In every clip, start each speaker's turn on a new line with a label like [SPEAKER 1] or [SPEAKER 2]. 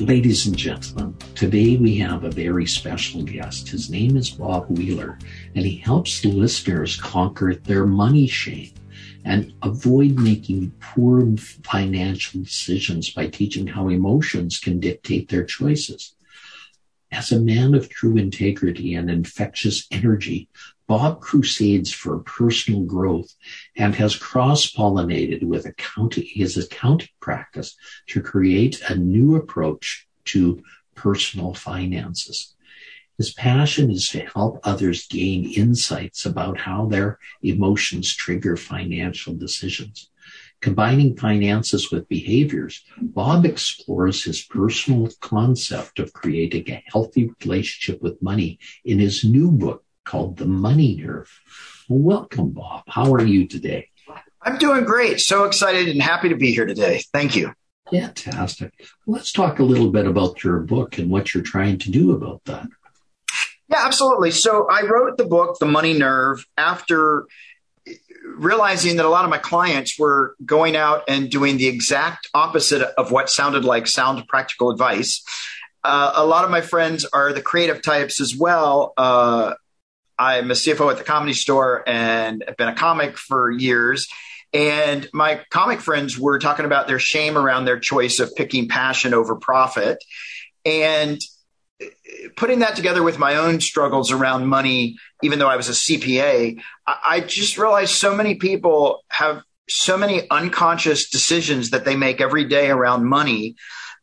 [SPEAKER 1] Ladies and gentlemen, today we have a very special guest. His name is Bob Wheeler, and he helps listeners conquer their money shame and avoid making poor financial decisions by teaching how emotions can dictate their choices. As a man of true integrity and infectious energy, Bob crusades for personal growth and has cross-pollinated with accounting, his accounting practice to create a new approach to personal finances. His passion is to help others gain insights about how their emotions trigger financial decisions. Combining finances with behaviors, Bob explores his personal concept of creating a healthy relationship with money in his new book, called The Money Nerve. welcome, Bob. How are you today?
[SPEAKER 2] I'm doing great. So excited and happy to be here today. Thank you.
[SPEAKER 1] Fantastic. Let's talk a little bit about your book and what you're trying to do about that.
[SPEAKER 2] Yeah, absolutely. So I wrote the book, The Money Nerve, after realizing that a lot of my clients were going out and doing the exact opposite of what sounded like sound practical advice. Uh, a lot of my friends are the creative types as well. Uh, I'm a CFO at the comedy store and I've been a comic for years. And my comic friends were talking about their shame around their choice of picking passion over profit. And putting that together with my own struggles around money, even though I was a CPA, I just realized so many people have so many unconscious decisions that they make every day around money,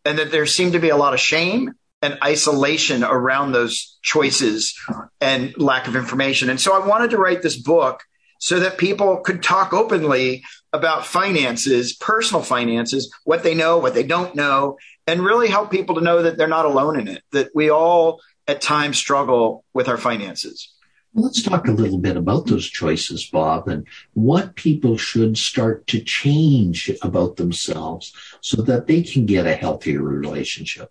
[SPEAKER 2] and that there seemed to be a lot of shame and isolation around those choices and lack of information. And so I wanted to write this book so that people could talk openly about finances, personal finances, what they know, what they don't know, and really help people to know that they're not alone in it, that we all at times struggle with our finances.
[SPEAKER 1] Let's talk a little bit about those choices, Bob, and what people should start to change about themselves so that they can get a healthier relationship.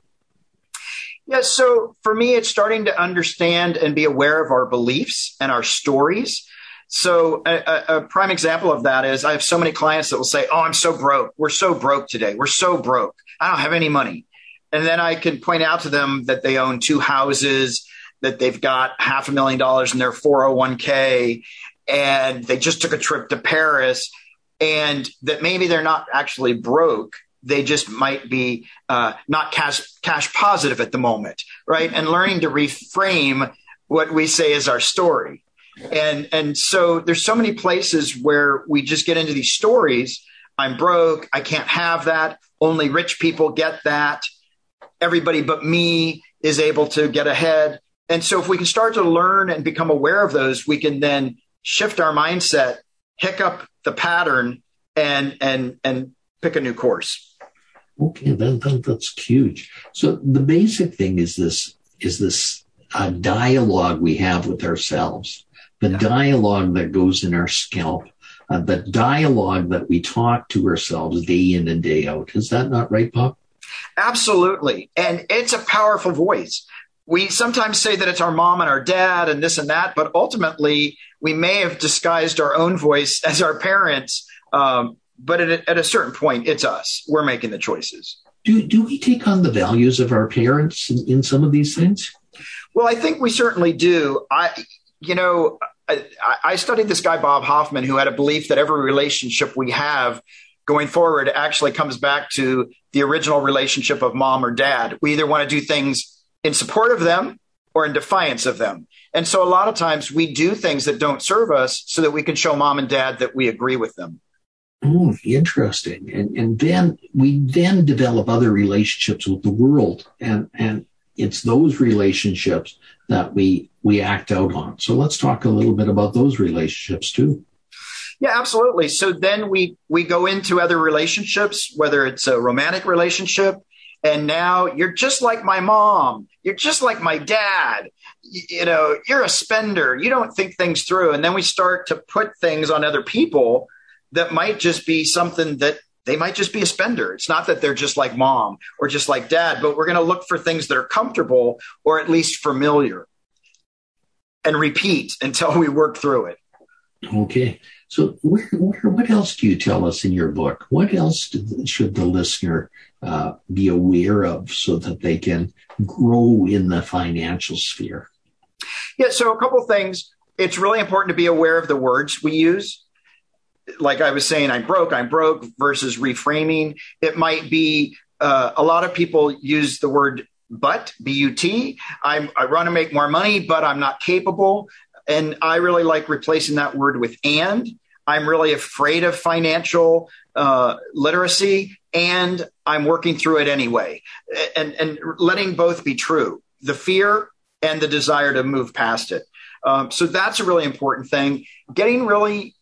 [SPEAKER 2] Yeah, so for me, it's starting to understand and be aware of our beliefs and our stories. So a, a, prime example of that is I have so many clients that will say, "Oh, I'm so broke. We're so broke today. We're so broke. I don't have any money." And then I can point out to them that they own two houses, that they've got half a million dollars in their 401k, and they just took a trip to Paris, and that maybe they're not actually broke they just might be uh, not cash cash positive at the moment, right? And learning to reframe what we say is our story, and and so there's so many places where we just get into these stories. I'm broke. I can't have that. Only rich people get that. Everybody but me is able to get ahead. And so if we can start to learn and become aware of those, we can then shift our mindset, hiccup the pattern, and and and pick a new course.
[SPEAKER 1] Okay, that, that, that's huge. So the basic thing is this is this uh, dialogue we have with ourselves, the dialogue that goes in our scalp, uh, the dialogue that we talk to ourselves day in and day out. Is that not right, Bob?
[SPEAKER 2] Absolutely, and it's a powerful voice. We sometimes say that it's our mom and our dad and this and that, but ultimately we may have disguised our own voice as our parents um, but at a, at a certain point, it's us. We're making the choices.
[SPEAKER 1] Do, do we take on the values of our parents in, in some of these things?
[SPEAKER 2] Well, I think we certainly do. I, you know, I, I studied this guy, Bob Hoffman, who had a belief that every relationship we have going forward actually comes back to the original relationship of mom or dad. We either want to do things in support of them or in defiance of them. And so a lot of times we do things that don't serve us so that we can show mom and dad that we agree with them.
[SPEAKER 1] Oh, interesting. And and then we then develop other relationships with the world, and and it's those relationships that we we act out on. So let's talk a little bit about those relationships too.
[SPEAKER 2] Yeah, absolutely. So then we we go into other relationships, whether it's a romantic relationship, And now you're just like my mom. You're just like my dad. You, you know, you're a spender. You don't think things through. And then we start to put things on other people that might just be something that they might just be a spender. It's not that they're just like mom or just like dad, but we're going to look for things that are comfortable or at least familiar and repeat until we work through it.
[SPEAKER 1] Okay. So, where, where, what else do you tell us in your book? What else do, should the listener uh, be aware of so that they can grow in the financial sphere?
[SPEAKER 2] Yeah. So, a couple things. It's really important to be aware of the words we use. Like I was saying, I'm broke, I'm broke versus reframing. It might be uh, a lot of people use the word but b-u-t i want to make more money but i'm not capable and I really like replacing that word with and. I'm really afraid of financial uh, literacy and I'm working through it anyway. And, and letting both be true the fear and the desire to move past it. Um, so that's a really important thing. Getting really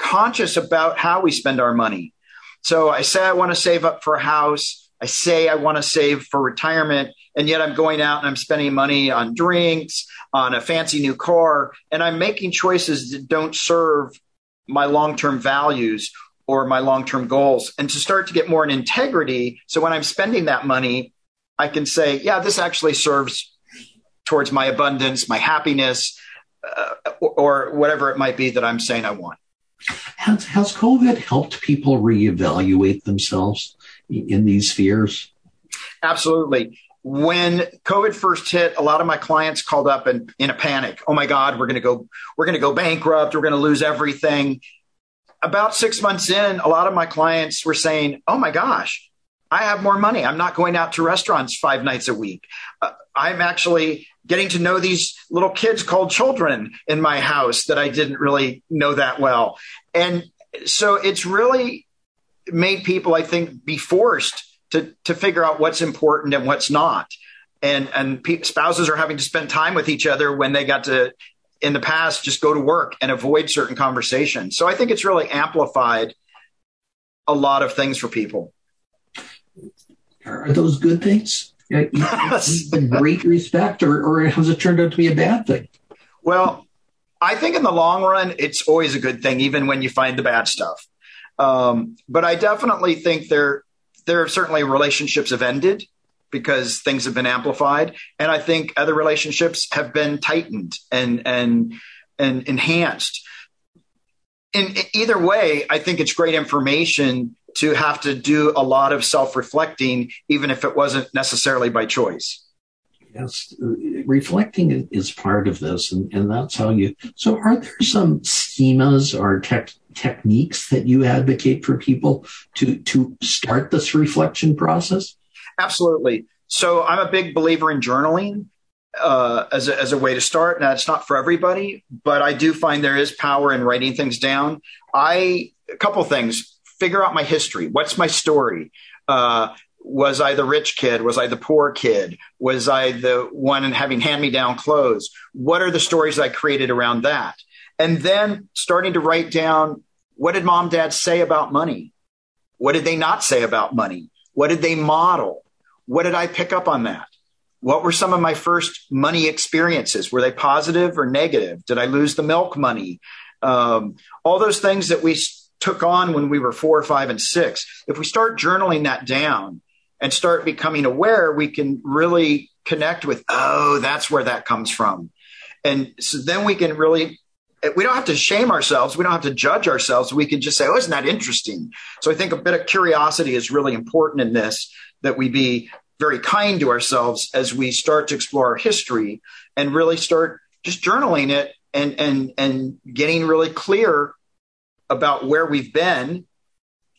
[SPEAKER 2] conscious about how we spend our money. So I say I want to save up for a house. I say I want to save for retirement, and yet I'm going out and I'm spending money on drinks, on a fancy new car, and I'm making choices that don't serve my long term values or my long term goals. And to start to get more in integrity, so when I'm spending that money, I can say, yeah, this actually serves towards my abundance, my happiness, uh, or, or whatever it might be that I'm saying I want.
[SPEAKER 1] Has, has COVID helped people reevaluate themselves in these spheres?
[SPEAKER 2] Absolutely when COVID first hit, a lot of my clients called up and in a panic. Oh my God, we're going to go, we're going to go bankrupt. We're going to lose everything. About six months in, a lot of my clients were saying, Oh my gosh, I have more money. I'm not going out to restaurants five nights a week. Uh, I'm actually getting to know these little kids called children in my house that I didn't really know that well. And so it's really made people, I think, be forced to to figure out what's important and what's not. And and pe- spouses are having to spend time with each other when they got to in the past just go to work and avoid certain conversations. So I think it's really amplified a lot of things for people.
[SPEAKER 1] Are those good things? Yes. great respect, or, or has it turned out to be a bad thing?
[SPEAKER 2] Well, I think in the long run, it's always a good thing, even when you find the bad stuff. Um, but I definitely think there there are certainly relationships have ended because things have been amplified, and I think other relationships have been tightened and and and enhanced. In either way, I think it's great information to have to do a lot of self reflecting, even if it wasn't necessarily by choice.
[SPEAKER 1] Yes, reflecting is part of this, and, and that's how you. So, are there some schemas or tech, techniques that you advocate for people to to start this reflection process?
[SPEAKER 2] Absolutely. So, I'm a big believer in journaling uh, as a, as a way to start. Now, it's not for everybody, but I do find there is power in writing things down. I a couple things. Figure out my history. What's my story? Uh, was I the rich kid? Was I the poor kid? Was I the one having hand me down clothes? What are the stories I created around that? And then starting to write down what did mom, dad say about money? What did they not say about money? What did they model? What did I pick up on that? What were some of my first money experiences? Were they positive or negative? Did I lose the milk money? Um, all those things that we took on when we were four, five, and six. If we start journaling that down, and start becoming aware, we can really connect with, oh, that's where that comes from. And so then we can really, we don't have to shame ourselves. We don't have to judge ourselves. We can just say, oh, isn't that interesting? So I think a bit of curiosity is really important in this, that we be very kind to ourselves as we start to explore our history and really start just journaling it and, and, and getting really clear about where we've been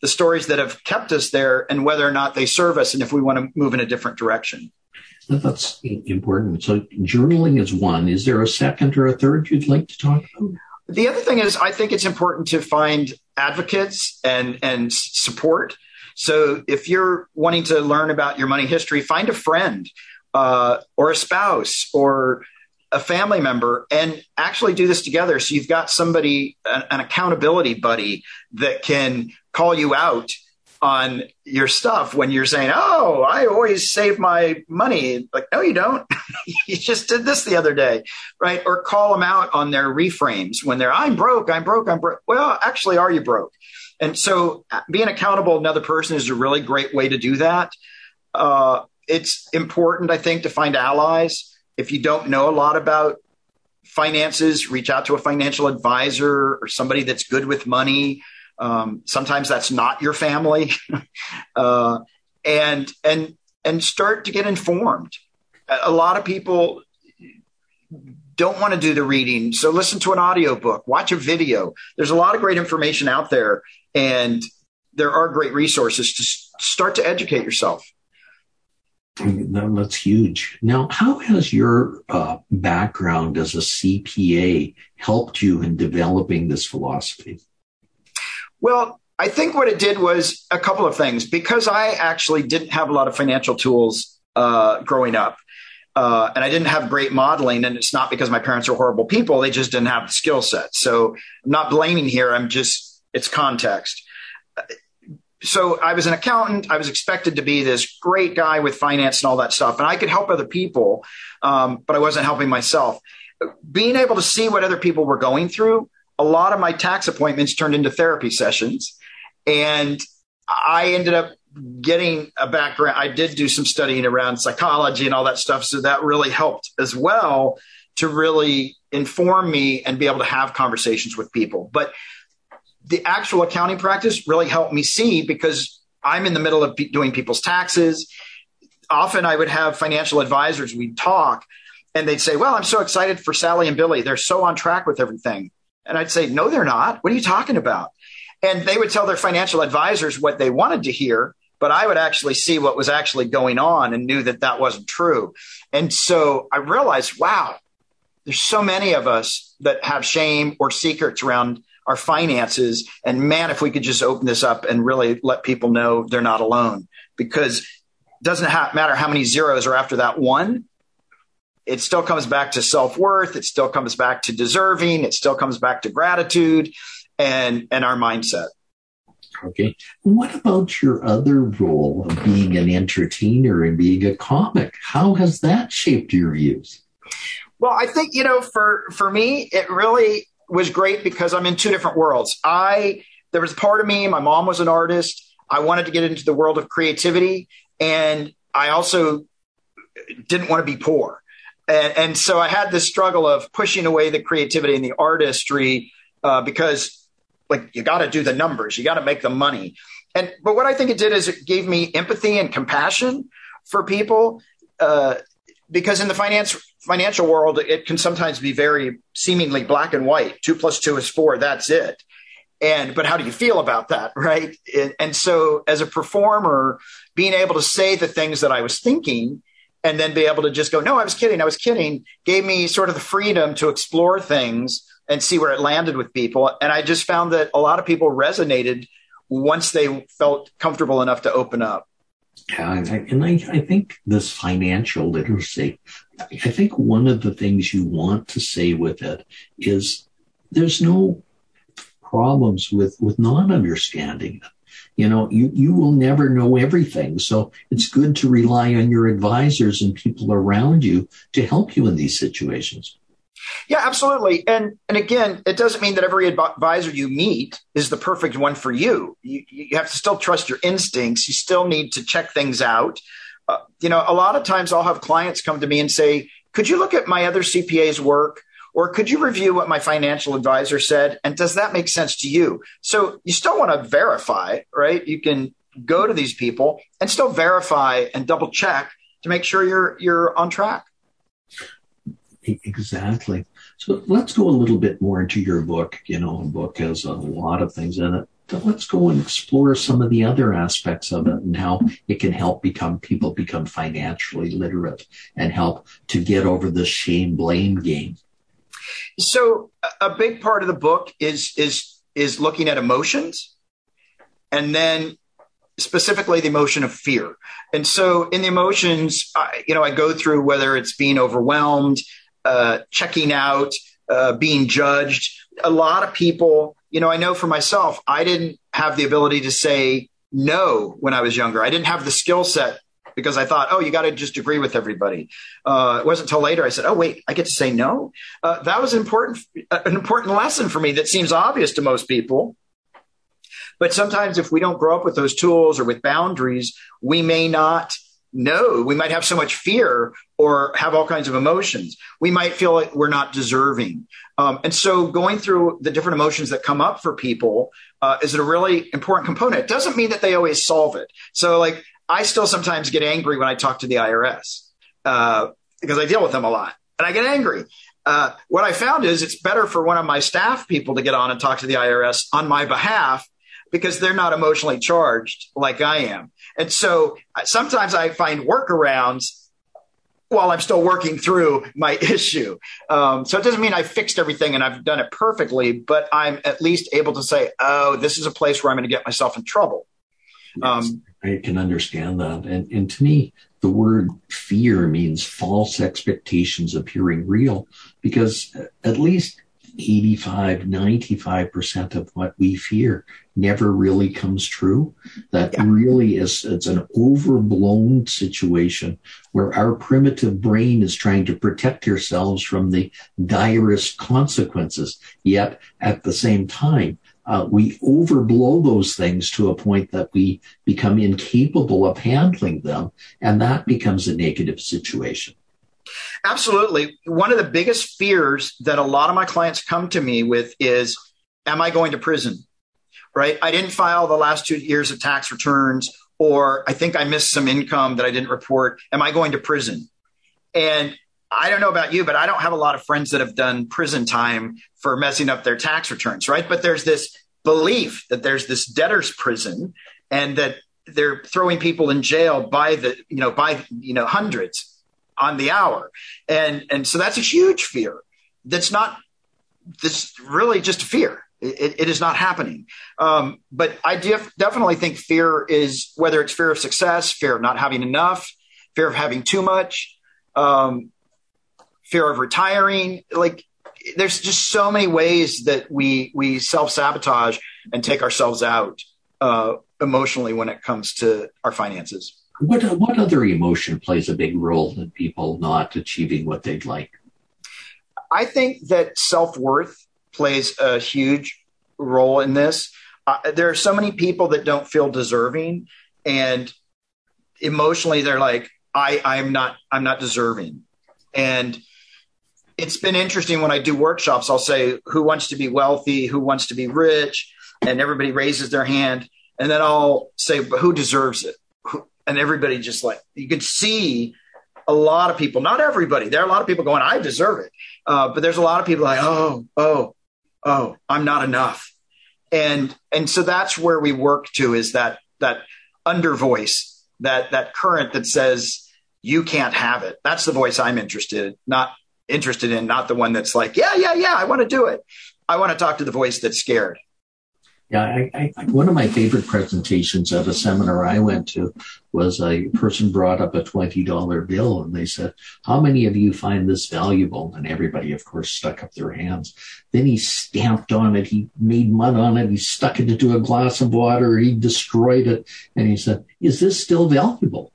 [SPEAKER 2] the stories that have kept us there and whether or not they serve us and if we want to move in a different direction.
[SPEAKER 1] That's important. So journaling is one. Is there a second or a third you'd like to talk about?
[SPEAKER 2] The other thing is I think it's important to find advocates and and support. So if you're wanting to learn about your money history, find a friend uh, or a spouse or a family member and actually do this together. So you've got somebody, an, an accountability buddy that can call you out on your stuff when you're saying, "Oh, I always save my money." Like, no, you don't. you just did this the other day, right? Or call them out on their reframes when they're, "I'm broke, I'm broke, I'm broke." Well, actually, are you broke? And so, uh, being accountable to another person is a really great way to do that. Uh, it's important, I think, to find allies. If you don't know a lot about finances, reach out to a financial advisor or somebody that's good with money. Um, sometimes that's not your family, uh, and and and start to get informed. A lot of people don't want to do the reading, so listen to an audiobook, watch a video. There's a lot of great information out there, and there are great resources to start to educate yourself.
[SPEAKER 1] That's huge. Now, how has your uh, background as a CPA helped you in developing this philosophy?
[SPEAKER 2] Well, I think what it did was a couple of things. Because I actually didn't have a lot of financial tools uh, growing up, uh, and I didn't have great modeling, and it's not because my parents are horrible people; they just didn't have the skill set. So I'm not blaming here. I'm just it's context so I was an accountant. I was expected to be this great guy with finance and all that stuff, and I could help other people, um, but I wasn't helping myself. Being able to see what other people were going through, a lot of my tax appointments turned into therapy sessions, and I ended up getting a background. I did do some studying around psychology and all that stuff, so that really helped as well to really inform me and be able to have conversations with people. But the actual accounting practice really helped me see because I'm in the middle of doing people's taxes. Often I would have financial advisors, we'd talk, and they'd say, Well, I'm so excited for Sally and Billy. They're so on track with everything. And I'd say, No, they're not. What are you talking about? And they would tell their financial advisors what they wanted to hear, but I would actually see what was actually going on and knew that that wasn't true. And so I realized, wow, there's so many of us that have shame or secrets around our finances. And man, if we could just open this up and really let people know they're not alone, because it doesn't ha- matter how many zeros are after that one. It still comes back to self worth. It still comes back to deserving. It still comes back to gratitude and, and our mindset.
[SPEAKER 1] Okay. What about your other role of being an entertainer and being a comic? How has that shaped your views?
[SPEAKER 2] Well, I think, you know, for, for me, it really was great because I'm in two different worlds. I there was part of me, my mom was an artist. I wanted to get into the world of creativity and I also didn't want to be poor. And, and so I had this struggle of pushing away the creativity and the artistry uh, because like you got to do the numbers, you got to make the money. And but what I think it did is it gave me empathy and compassion for people uh, because in the finance financial world, it can sometimes be very seemingly black and white. Two plus two is four. That's it. And, but how do you feel about that? Right. And, and so as a performer, being able to say the things that I was thinking and then be able to just go, no, I was kidding. I was kidding gave me sort of the freedom to explore things and see where it landed with people. And I just found that a lot of people resonated once they felt comfortable enough to open up.
[SPEAKER 1] Yeah, and I, I think this financial literacy, I think one of the things you want to say with it is there's no problems with, with not understanding it. You know, you, you will never know everything. So it's good to rely on your advisors and people around you to help you in these situations.
[SPEAKER 2] Yeah, absolutely. And and again, it doesn't mean that every advisor you meet is the perfect one for you. You, you have to still trust your instincts. You still need to check things out. Uh, you know, a lot of times I'll have clients come to me and say, "Could you look at my other CPA's work?" Or could you review what my financial advisor said? And does that make sense to you? So you still want to verify, right? You can go to these people and still verify and double check to make sure you're you're on track.
[SPEAKER 1] Exactly. So let's go a little bit more into your book. You know, a book has a lot of things in it. But let's go and explore some of the other aspects of it and how it can help become people become financially literate and help to get over the shame blame game.
[SPEAKER 2] So a big part of the book is is is looking at emotions and then specifically the emotion of fear. And so in the emotions, I, you know, I go through whether it's being overwhelmed, uh, checking out, uh, being judged. A lot of people, you know, I know for myself, I didn't have the ability to say, no when I was younger. I didn't have the skill set because I thought, oh, you got to just agree with everybody. Uh, it wasn't until later I said, oh, wait, I get to say no. Uh, that was important, an important lesson for me that seems obvious to most people. But sometimes if we don't grow up with those tools or with boundaries, we may not know. We might have so much fear or have all kinds of emotions. We might feel like we're not deserving. Um, and so going through the different emotions that come up for people uh, is a really important component. It doesn't mean that they always solve it. So like I still sometimes get angry when I talk to the IRS uh, because I deal with them a lot and I get angry. Uh, what I found is it's better for one of my staff people to get on and talk to the IRS on my behalf because they're not emotionally charged like I am. And so uh, sometimes I find workarounds while I'm still working through my issue. Um, so it doesn't mean I fixed everything and I've done it perfectly, but I'm at least able to say, oh, this is a place where I'm going to get myself in trouble.
[SPEAKER 1] Yes, um, I can understand that. And, and to me, the word fear means false expectations appearing real because at least 85, 95% of what we fear never really comes true. That yeah. really is, it's an overblown situation where our primitive brain is trying to protect ourselves from the direst consequences. Yet at the same time, uh, we overblow those things to a point that we become incapable of handling them. And that becomes a negative situation.
[SPEAKER 2] Absolutely. One of the biggest fears that a lot of my clients come to me with is Am I going to prison? Right? I didn't file the last two years of tax returns, or I think I missed some income that I didn't report. Am I going to prison? And I don't know about you, but I don't have a lot of friends that have done prison time for messing up their tax returns, right? But there's this belief that there's this debtor's prison and that they're throwing people in jail by the, you know, by, you know, hundreds on the hour. And, and so that's a huge fear. That's not, that's really just a fear. It, it is not happening. Um, but I def- definitely think fear is whether it's fear of success, fear of not having enough, fear of having too much, um, fear of retiring. Like there's just so many ways that we we self sabotage and take ourselves out uh, emotionally when it comes to our finances.
[SPEAKER 1] What what other emotion plays a big role in people not achieving what they'd like?
[SPEAKER 2] I think that self worth plays a huge role in this. Uh, there are so many people that don't feel deserving, and emotionally they're like, "I I'm not I'm not deserving," and it's been interesting when I do workshops. I'll say, "Who wants to be wealthy? Who wants to be rich?" And everybody raises their hand, and then I'll say, "But who deserves it?" And everybody just like you could see a lot of people, not everybody. There are a lot of people going, I deserve it. Uh, but there's a lot of people like, oh, oh, oh, I'm not enough. And and so that's where we work to is that that under voice, that that current that says you can't have it. That's the voice I'm interested, not interested in, not the one that's like, yeah, yeah, yeah, I want to do it. I want to talk to the voice that's scared.
[SPEAKER 1] Yeah, I, I, one of my favorite presentations at a seminar I went to was a person brought up a $20 bill and they said, how many of you find this valuable? And everybody, of course, stuck up their hands. Then he stamped on it. He made mud on it. He stuck it into a glass of water. He destroyed it. And he said, is this still valuable?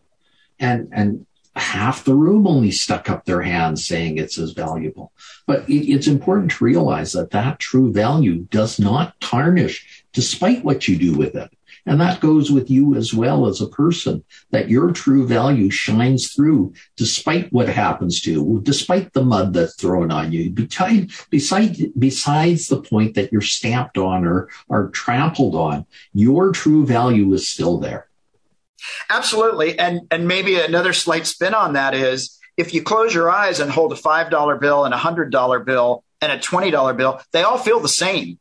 [SPEAKER 1] And, and half the room only stuck up their hands saying it's as valuable. But it, it's important to realize that that true value does not tarnish despite what you do with it. And that goes with you as well as a person, that your true value shines through despite what happens to you, despite the mud that's thrown on you, beside, besides, besides the point that you're stamped on or, or trampled on, your true value is still there.
[SPEAKER 2] Absolutely. And, and maybe another slight spin on that is if you close your eyes and hold a $5 bill and a $100 bill and a $20 bill, they all feel the same.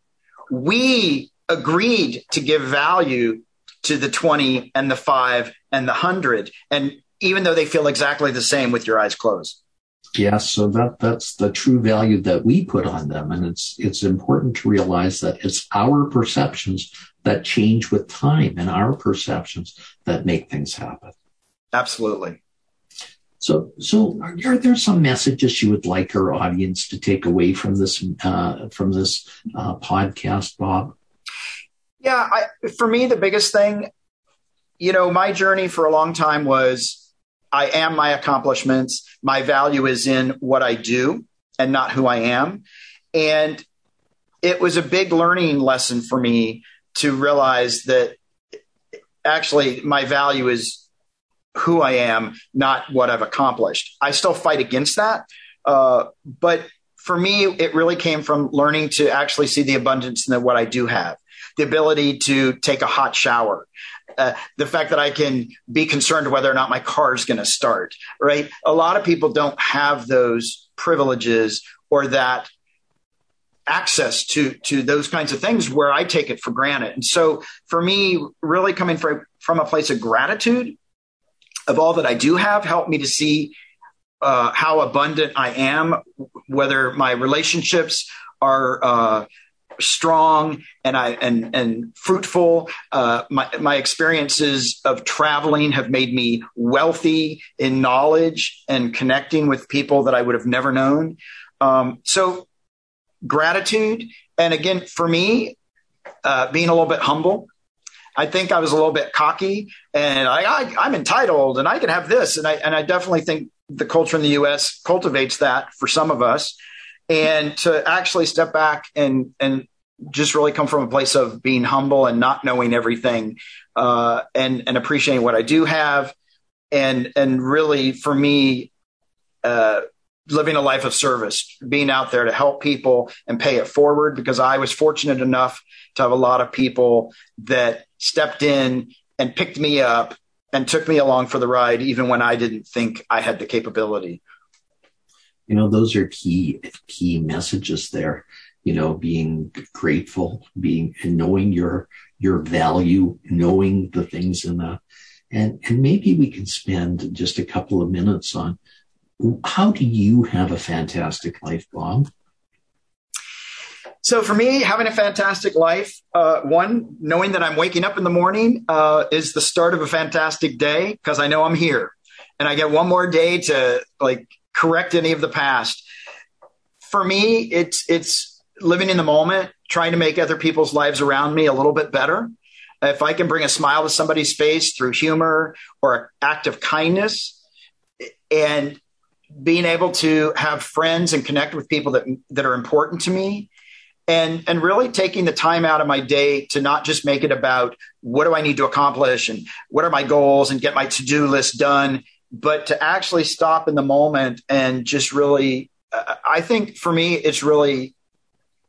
[SPEAKER 2] We agreed to give value to the 20 and the 5 and the 100 and even though they feel exactly the same with your eyes closed.
[SPEAKER 1] Yes so that that's the true value that we put on them and it's it's important to realize that it's our perceptions that change with time and our perceptions that make things happen.
[SPEAKER 2] Absolutely.
[SPEAKER 1] So, so are there some messages you would like our audience to take away from this uh, from this uh, podcast, Bob?
[SPEAKER 2] Yeah, I, for me, the biggest thing you know, my journey for a long time was I am my accomplishments. My value is in what I do and not who I am. And it was a big learning lesson for me to realize that actually my value is who I am, not what I've accomplished. I still fight against that. Uh, but for me, it really came from learning to actually see the abundance in what I do have the ability to take a hot shower, uh, the fact that I can be concerned whether or not my car is going to start, right? A lot of people don't have those privileges or that access to to those kinds of things where I take it for granted. And so for me, really coming from from a place of gratitude of all that I do have helped me to see uh, how abundant I am, whether my relationships are uh, strong and I and and fruitful. Uh, my my experiences of traveling have made me wealthy in knowledge and connecting with people that I would have never known. Um, so gratitude, and again for me, uh, being a little bit humble. I think I was a little bit cocky, and I, I I'm entitled, and I can have this, and I and I definitely think the culture in the U.S. cultivates that for some of us and to actually step back and and just really come from a place of being humble and not knowing everything uh, and and appreciating what I do have and and really for me uh, living a life of service being out there to help people and pay it forward because I was fortunate enough to have a lot of people that stepped in and picked me up and took me along for the ride even when I didn't think I had the capability
[SPEAKER 1] you know those are key key messages there you know being grateful being and knowing your your value knowing the things in the and and maybe we can spend just a couple of minutes on how do you have a fantastic life bob?
[SPEAKER 2] So for me having a fantastic life uh, one knowing that i'm waking up in the morning uh, is the start of a fantastic day because i know i'm here. And i get one more day to like correct any of the past. For me, it's it's living in the moment, trying to make other people's lives around me a little bit better. If I can bring a smile to somebody's face through humor or an act of kindness, and being able to have friends and connect with people that that are important to me, and and really taking the time out of my day to not just make it about what do I need to accomplish and what are my goals and get my to do list done but to actually stop in the moment and just really, I think for me, it's really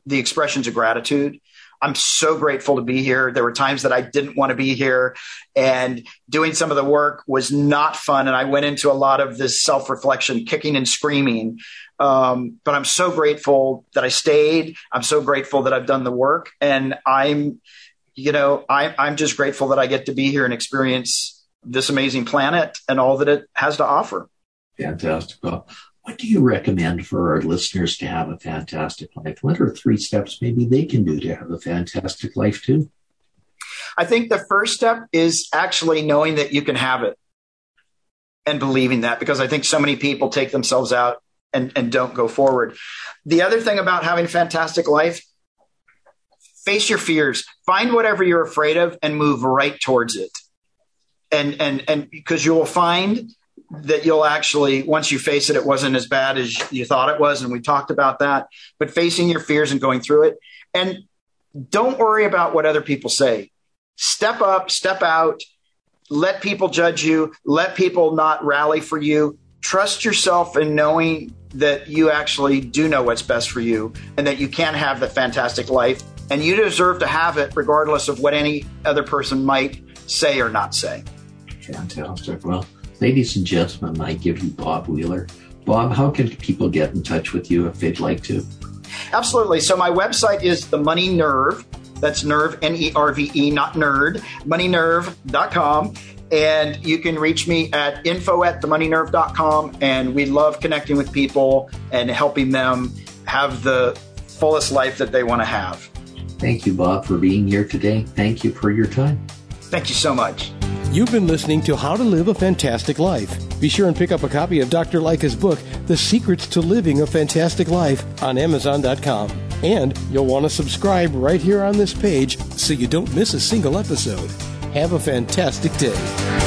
[SPEAKER 2] the expressions of gratitude. I'm so grateful to be here. There were times that I didn't want to be here, and doing some of the work was not fun. And I went into a lot of this self reflection, kicking and screaming. Um, but I'm so grateful that I stayed. I'm so grateful that I've done the work, and I'm, you know, I, I'm just grateful that I get to be here and experience this amazing planet and all that it has to offer.
[SPEAKER 1] Fantastic. Well, what do you recommend for our listeners to have a fantastic life? What are three steps maybe they can do to have a fantastic life too?
[SPEAKER 2] I think the first step is actually knowing that you can have it and believing that because I think so many people take themselves out and, and don't go forward. The other thing about having a fantastic life, face your fears, find whatever you're afraid of and move right towards it and and and because you will find that you'll actually once you face it it wasn't as bad as you thought it was and we talked about that. But facing your fears and going through it. And don't worry about what other people say. Step up step out. Let people judge you. Let people not rally for you. Trust yourself in knowing that you actually do know what's best for you and that you can have the fantastic life. And you deserve to have it regardless of what any other person might say or not say
[SPEAKER 1] Fantastic. Well, ladies and gentlemen, I give you Bob Wheeler. Bob, how can people get in touch with you if they'd like to?
[SPEAKER 2] Absolutely. So my website is the Money Nerve. That's nerve, N E R V E, not nerd, moneynerve.com. And you can reach me at info at themoneynerve.com. And we love connecting with people and helping them have the fullest life that they want to have.
[SPEAKER 1] Thank you, Bob, for being here today. Thank you for your time.
[SPEAKER 2] Thank you so much.
[SPEAKER 3] You've been listening to How to Live a Fantastic Life. Be sure and pick up a copy of Dr. Lycka's book, The Secrets to Living a Fantastic Life, on Amazon.com. And you'll want to subscribe right here on this page so you don't miss a single episode. have a fantastic day.